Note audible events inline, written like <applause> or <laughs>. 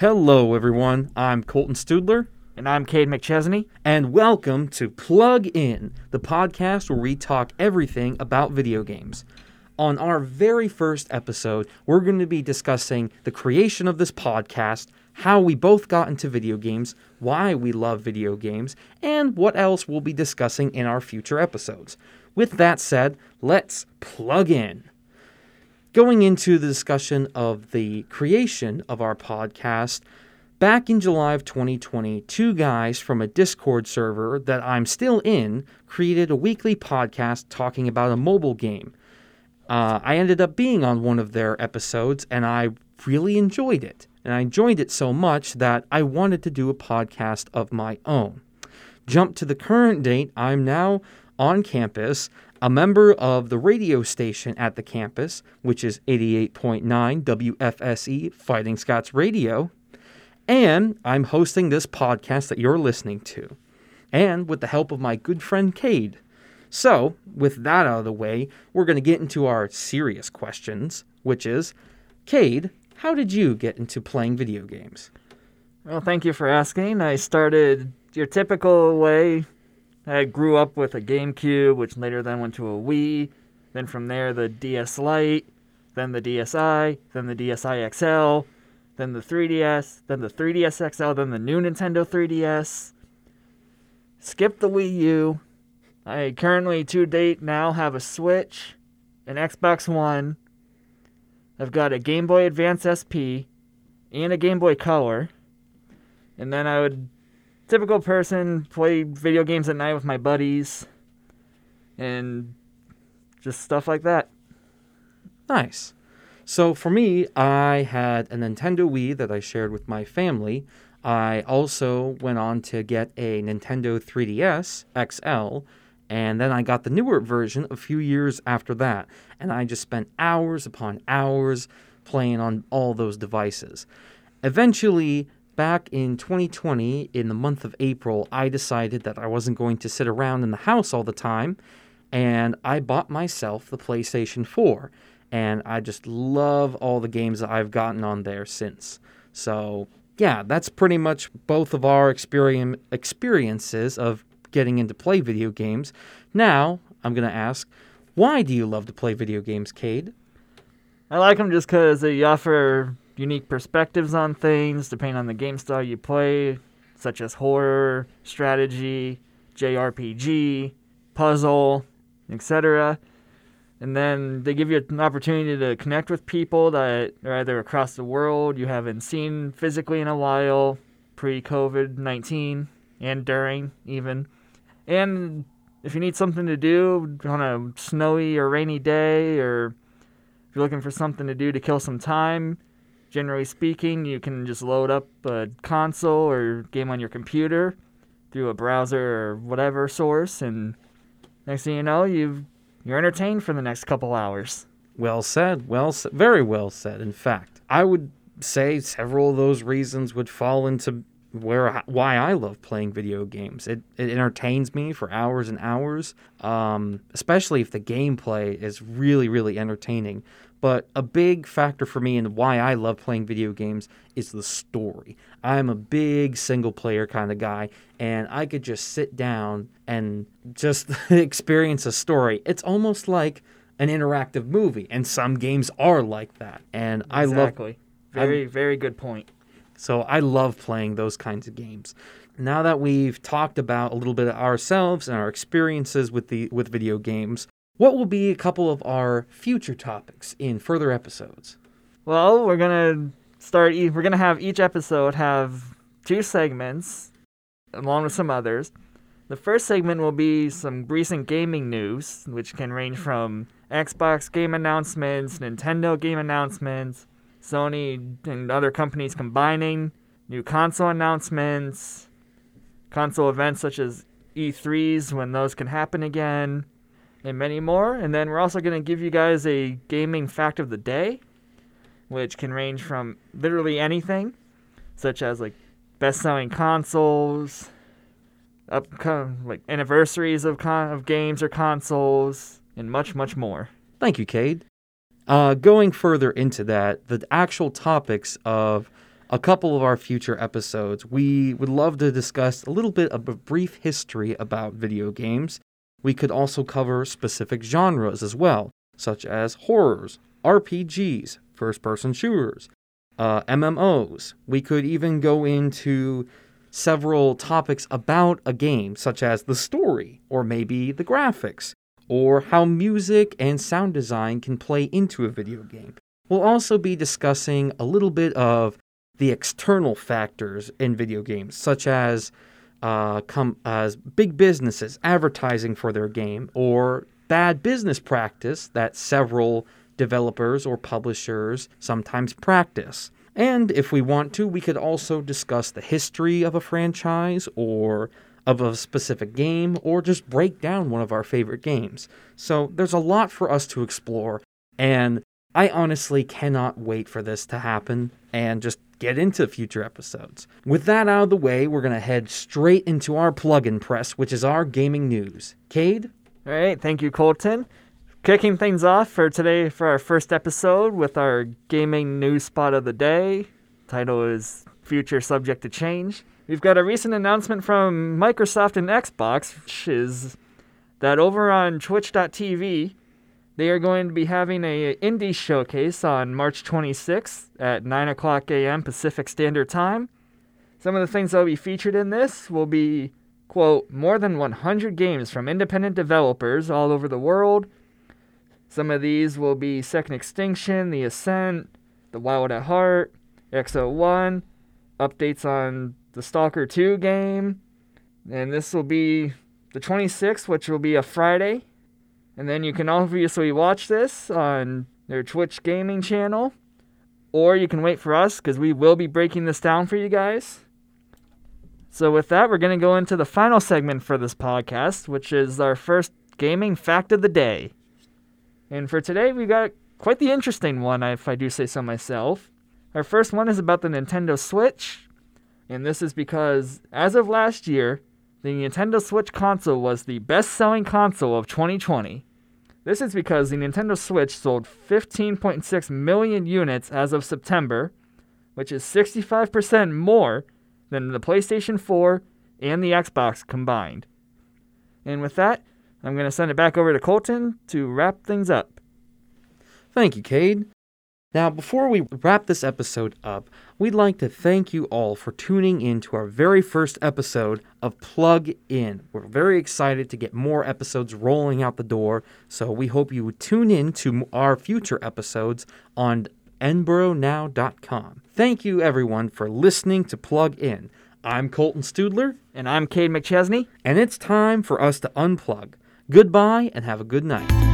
Hello, everyone. I'm Colton Studler, And I'm Cade McChesney. and welcome to Plug In, the podcast where we talk everything about video games. On our very first episode, we're going to be discussing the creation of this podcast, how we both got into video games, why we love video games, and what else we'll be discussing in our future episodes. With that said, let's plug in. Going into the discussion of the creation of our podcast, back in July of 2020, two guys from a Discord server that I'm still in created a weekly podcast talking about a mobile game. Uh, I ended up being on one of their episodes and I really enjoyed it. And I enjoyed it so much that I wanted to do a podcast of my own. Jump to the current date, I'm now on campus, a member of the radio station at the campus, which is 88.9 WFSE Fighting Scots Radio, and I'm hosting this podcast that you're listening to, and with the help of my good friend Cade. So, with that out of the way, we're going to get into our serious questions, which is Cade, how did you get into playing video games? Well, thank you for asking. I started your typical way. I grew up with a GameCube, which later then went to a Wii. Then from there, the DS Lite, then the DSi, then the DSi XL, then the 3DS, then the 3DS XL, then the new Nintendo 3DS. Skip the Wii U. I currently, to date, now have a Switch, an Xbox One. I've got a Game Boy Advance SP, and a Game Boy Color. And then I would, typical person, play video games at night with my buddies, and just stuff like that. Nice. So for me, I had a Nintendo Wii that I shared with my family. I also went on to get a Nintendo 3DS XL, and then I got the newer version a few years after that. And I just spent hours upon hours playing on all those devices. Eventually, back in 2020, in the month of April, I decided that I wasn't going to sit around in the house all the time, and I bought myself the PlayStation 4 and I just love all the games that I've gotten on there since. So, yeah, that's pretty much both of our experience experiences of getting into play video games. Now, I'm going to ask, why do you love to play video games, Cade? I like them just because they offer unique perspectives on things depending on the game style you play, such as horror, strategy, JRPG, puzzle, etc. And then they give you an opportunity to connect with people that are either across the world you haven't seen physically in a while, pre COVID 19 and during even. And if you need something to do on a snowy or rainy day, or if you're looking for something to do to kill some time, generally speaking, you can just load up a console or game on your computer through a browser or whatever source, and next thing you know, you've you're entertained for the next couple hours. Well said. Well said. Very well said. In fact, I would say several of those reasons would fall into where why I love playing video games. It it entertains me for hours and hours, um, especially if the gameplay is really really entertaining. But a big factor for me and why I love playing video games is the story. I'm a big single player kind of guy, and I could just sit down and just <laughs> experience a story. It's almost like an interactive movie, and some games are like that. And I love exactly. Very very good point. so I love playing those kinds of games. Now that we've talked about a little bit of ourselves and our experiences with the with video games, what will be a couple of our future topics in further episodes? Well, we're gonna start. e- We're gonna have each episode have two segments, along with some others. The first segment will be some recent gaming news, which can range from Xbox game announcements, Nintendo game announcements, Sony and other companies combining, new console announcements, console events such as E3s when those can happen again, and many more. And then we're also going to give you guys a gaming fact of the day, which can range from literally anything, such as like best-selling consoles, upcoming like anniversaries of con- of games or consoles, and much much more. Thank you, Cade. Uh, going further into that, the actual topics of a couple of our future episodes, we would love to discuss a little bit of a brief history about video games. We could also cover specific genres as well, such as horrors, RPGs, first person shooters, uh, MMOs. We could even go into several topics about a game, such as the story, or maybe the graphics, or how music and sound design can play into a video game. We'll also be discussing a little bit of the external factors in video games, such as uh, come as big businesses advertising for their game, or bad business practice that several developers or publishers sometimes practice. And if we want to, we could also discuss the history of a franchise or of a specific game or just break down one of our favorite games. So there's a lot for us to explore, and I honestly cannot wait for this to happen and just get into future episodes. With that out of the way, we're going to head straight into our plug-in press, which is our gaming news. Cade? All right, thank you, Colton. Kicking things off for today for our first episode with our gaming news spot of the day. Title is Future Subject to Change. We've got a recent announcement from Microsoft and Xbox, which is that over on twitch.tv, they are going to be having a indie showcase on March 26th at 9 o'clock a.m. Pacific Standard Time. Some of the things that will be featured in this will be, quote, more than 100 games from independent developers all over the world some of these will be Second Extinction, The Ascent, The Wild at Heart, Exo One, updates on the Stalker 2 game, and this will be the 26th, which will be a Friday. And then you can obviously watch this on their Twitch gaming channel, or you can wait for us because we will be breaking this down for you guys. So, with that, we're going to go into the final segment for this podcast, which is our first gaming fact of the day. And for today, we got quite the interesting one, if I do say so myself. Our first one is about the Nintendo Switch, and this is because as of last year, the Nintendo Switch console was the best selling console of 2020. This is because the Nintendo Switch sold 15.6 million units as of September, which is 65% more than the PlayStation 4 and the Xbox combined. And with that, I'm going to send it back over to Colton to wrap things up. Thank you, Cade. Now, before we wrap this episode up, we'd like to thank you all for tuning in to our very first episode of Plug In. We're very excited to get more episodes rolling out the door, so we hope you would tune in to our future episodes on nborough.now.com. Thank you, everyone, for listening to Plug In. I'm Colton Studler. And I'm Cade McChesney. And it's time for us to unplug. Goodbye and have a good night.